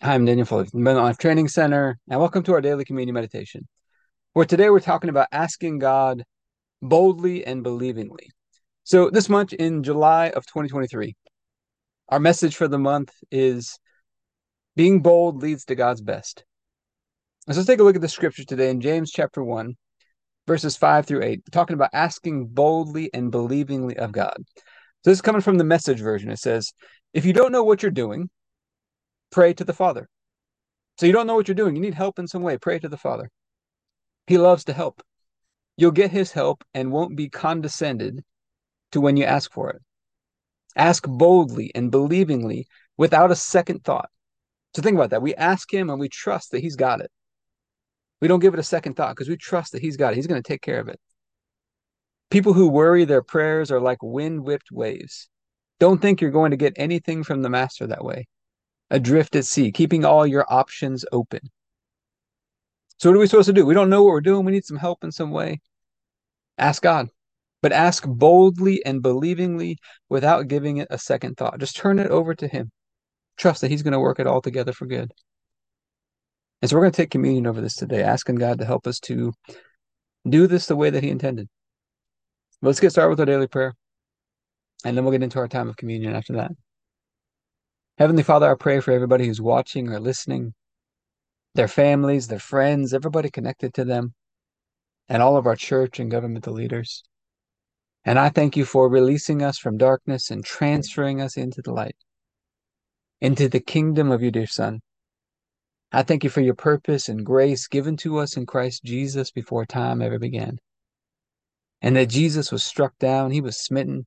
Hi, I'm Daniel Foley from Abundant Life Training Center, and welcome to our daily community meditation. Where today we're talking about asking God boldly and believingly. So, this month in July of 2023, our message for the month is being bold leads to God's best. So, let's take a look at the scripture today in James chapter 1, verses 5 through 8, talking about asking boldly and believingly of God. So, this is coming from the message version. It says, If you don't know what you're doing, pray to the Father. So you don't know what you're doing. You need help in some way. Pray to the Father. He loves to help. You'll get his help and won't be condescended to when you ask for it. Ask boldly and believingly without a second thought. So think about that. We ask him and we trust that he's got it. We don't give it a second thought because we trust that he's got it. He's going to take care of it. People who worry their prayers are like wind whipped waves. Don't think you're going to get anything from the master that way adrift at sea, keeping all your options open. So, what are we supposed to do? We don't know what we're doing. We need some help in some way. Ask God, but ask boldly and believingly without giving it a second thought. Just turn it over to Him. Trust that He's going to work it all together for good. And so, we're going to take communion over this today, asking God to help us to do this the way that He intended. Let's get started with our daily prayer, and then we'll get into our time of communion after that. Heavenly Father, I pray for everybody who's watching or listening, their families, their friends, everybody connected to them, and all of our church and governmental leaders. And I thank you for releasing us from darkness and transferring us into the light, into the kingdom of your dear Son. I thank you for your purpose and grace given to us in Christ Jesus before time ever began. And that Jesus was struck down, he was smitten,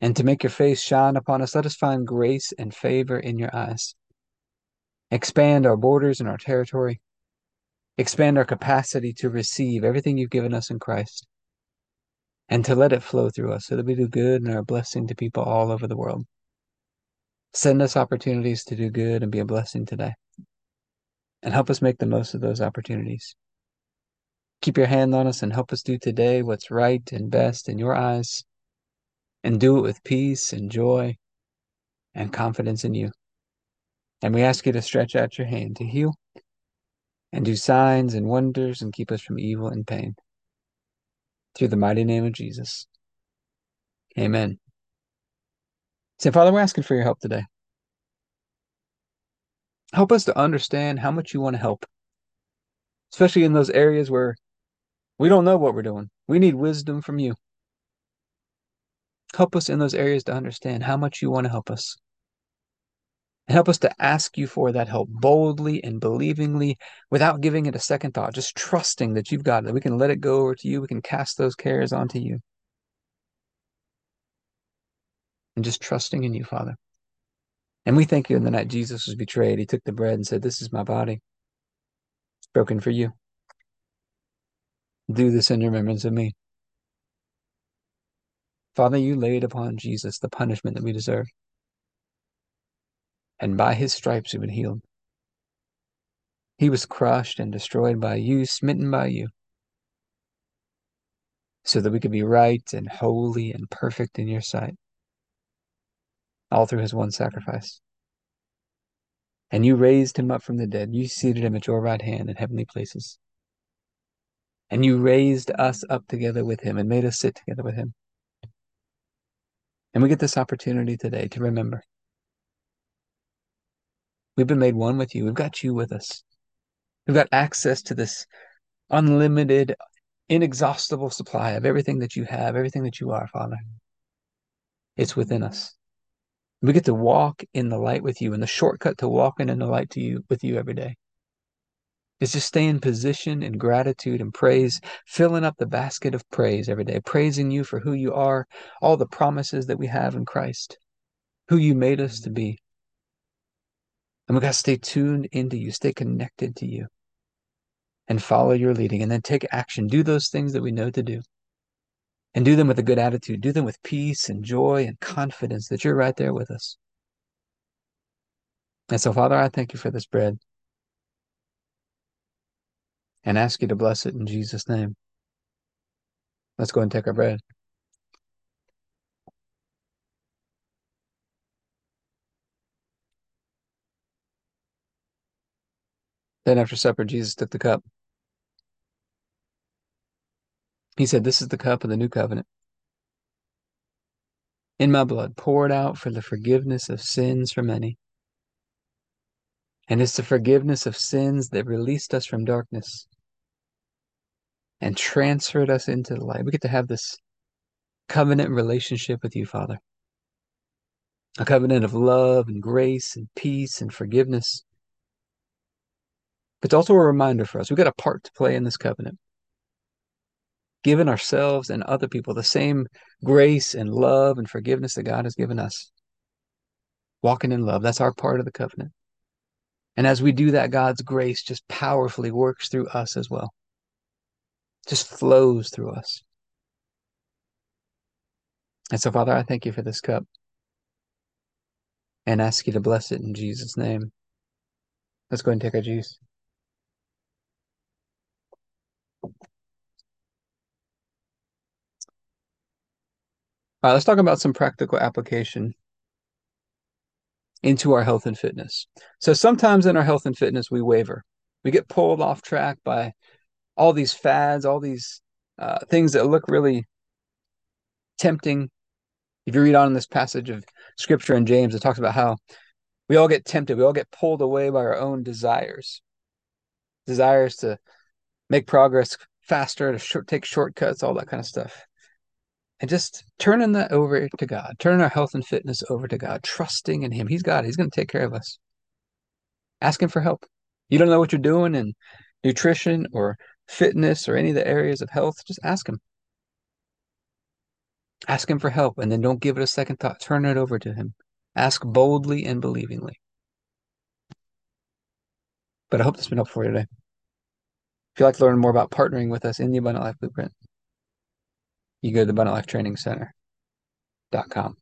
and to make your face shine upon us. Let us find grace and favor in your eyes. Expand our borders and our territory. Expand our capacity to receive everything you've given us in Christ and to let it flow through us so that we do good and are a blessing to people all over the world. Send us opportunities to do good and be a blessing today. And help us make the most of those opportunities. Keep your hand on us and help us do today what's right and best in your eyes and do it with peace and joy and confidence in you. And we ask you to stretch out your hand to heal and do signs and wonders and keep us from evil and pain. Through the mighty name of Jesus. Amen. Say, Father, we're asking for your help today. Help us to understand how much you want to help, especially in those areas where we don't know what we're doing. We need wisdom from you. Help us in those areas to understand how much you want to help us. And help us to ask you for that help boldly and believingly without giving it a second thought, just trusting that you've got it. We can let it go over to you. We can cast those cares onto you. And just trusting in you, Father. And we thank you in the night Jesus was betrayed. He took the bread and said, This is my body, broken for you. Do this in remembrance of me. Father, you laid upon Jesus the punishment that we deserve. And by his stripes we've been healed. He was crushed and destroyed by you, smitten by you, so that we could be right and holy and perfect in your sight, all through his one sacrifice. And you raised him up from the dead. You seated him at your right hand in heavenly places. And you raised us up together with him and made us sit together with him. And we get this opportunity today to remember We've been made one with you. We've got you with us. We've got access to this unlimited, inexhaustible supply of everything that you have, everything that you are, Father. It's within us. We get to walk in the light with you, and the shortcut to walking in the light to you with you every day is just stay in position in gratitude and praise, filling up the basket of praise every day, praising you for who you are, all the promises that we have in Christ, who you made us to be. And we got to stay tuned into you, stay connected to you, and follow your leading, and then take action. Do those things that we know to do. And do them with a good attitude. Do them with peace and joy and confidence that you're right there with us. And so, Father, I thank you for this bread and ask you to bless it in Jesus' name. Let's go and take our bread. Then after supper, Jesus took the cup. He said, This is the cup of the new covenant. In my blood, poured out for the forgiveness of sins for many. And it's the forgiveness of sins that released us from darkness and transferred us into the light. We get to have this covenant relationship with you, Father. A covenant of love and grace and peace and forgiveness. It's also a reminder for us. We've got a part to play in this covenant. Giving ourselves and other people the same grace and love and forgiveness that God has given us. Walking in love. That's our part of the covenant. And as we do that, God's grace just powerfully works through us as well. Just flows through us. And so, Father, I thank you for this cup and ask you to bless it in Jesus' name. Let's go and take our juice. All right, let's talk about some practical application into our health and fitness. So sometimes in our health and fitness, we waver. We get pulled off track by all these fads, all these uh, things that look really tempting. If you read on in this passage of scripture in James, it talks about how we all get tempted, we all get pulled away by our own desires, desires to make progress faster, to short, take shortcuts, all that kind of stuff. And just turning that over to God, turning our health and fitness over to God, trusting in Him. He's God, He's going to take care of us. Asking for help. You don't know what you're doing in nutrition or fitness or any of the areas of health, just ask Him. Ask Him for help and then don't give it a second thought. Turn it over to Him. Ask boldly and believingly. But I hope this has been helpful for you today. If you'd like to learn more about partnering with us in the Abundant Life Blueprint, you go to the Abundant Life Training Center.com.